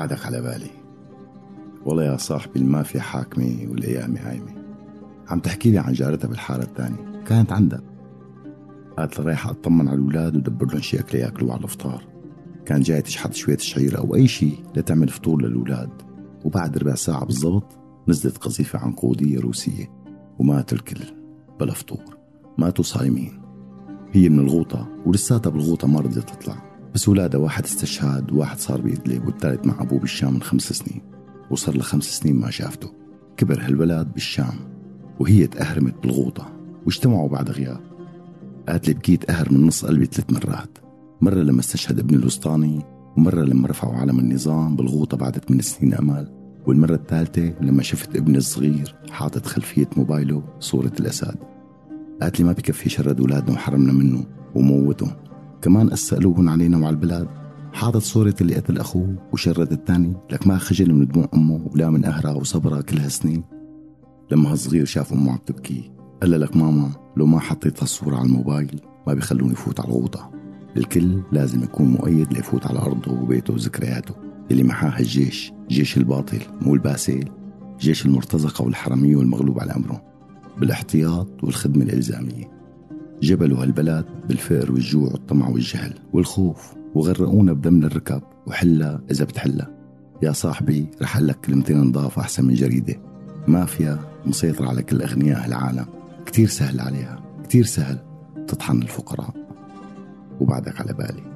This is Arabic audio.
وبعدك على بالي. والله يا صاحبي المافيا حاكمة والأيام هايمة. عم تحكي لي عن جارتها بالحارة الثانية. كانت عندها. قالت رايحة أطمن على الأولاد ودبر لهم شي أكل يأكلوه على الإفطار كان جاي تشحط شوية شعير أو أي شي لتعمل فطور للأولاد. وبعد ربع ساعة بالضبط نزلت قذيفة عنقودية روسية ومات الكل بلا فطور. ماتوا صايمين. هي من الغوطة ولساتها بالغوطة ما رضيت تطلع. بس ولادها واحد استشهاد وواحد صار بيدلب والثالث مع أبوه بالشام من خمس سنين وصار له خمس سنين ما شافته. كبر هالولد بالشام وهي تأهرمت بالغوطة واجتمعوا بعد غياب. قالت لي بكيت أهر من نص قلبي ثلاث مرات. مرة لما استشهد ابني الوسطاني ومرة لما رفعوا علم النظام بالغوطة بعد ثمان سنين أمل. والمرة الثالثة لما شفت ابني الصغير حاطط خلفية موبايله صورة الأسد. قالت لي ما بكفي شرد أولادنا وحرمنا منه وموتهم. كمان أسألوهن علينا وعلى البلاد. حاطط صورة اللي قتل أخوه وشرد الثاني. لك ما خجل من دموع أمه ولا من قهرها وصبرها كل هالسنين لما هالصغير شاف أمه عم تبكي. قال لك ماما لو ما حطيت هالصورة على الموبايل ما بيخلوني فوت على الغوطة الكل لازم يكون مؤيد ليفوت على أرضه وبيته وذكرياته. اللي محاها الجيش جيش الباطل مو الباسل جيش المرتزقة والحرمية والمغلوب على أمره بالاحتياط والخدمة الإلزامية. جبلوا هالبلد بالفقر والجوع والطمع والجهل والخوف وغرقونا بدم الركب وحلا إذا بتحلى يا صاحبي رح لك كلمتين نضاف أحسن من جريدة. مافيا مسيطرة على كل أغنياء العالم كتير سهل عليها كتير سهل تطحن الفقراء. وبعدك على بالي.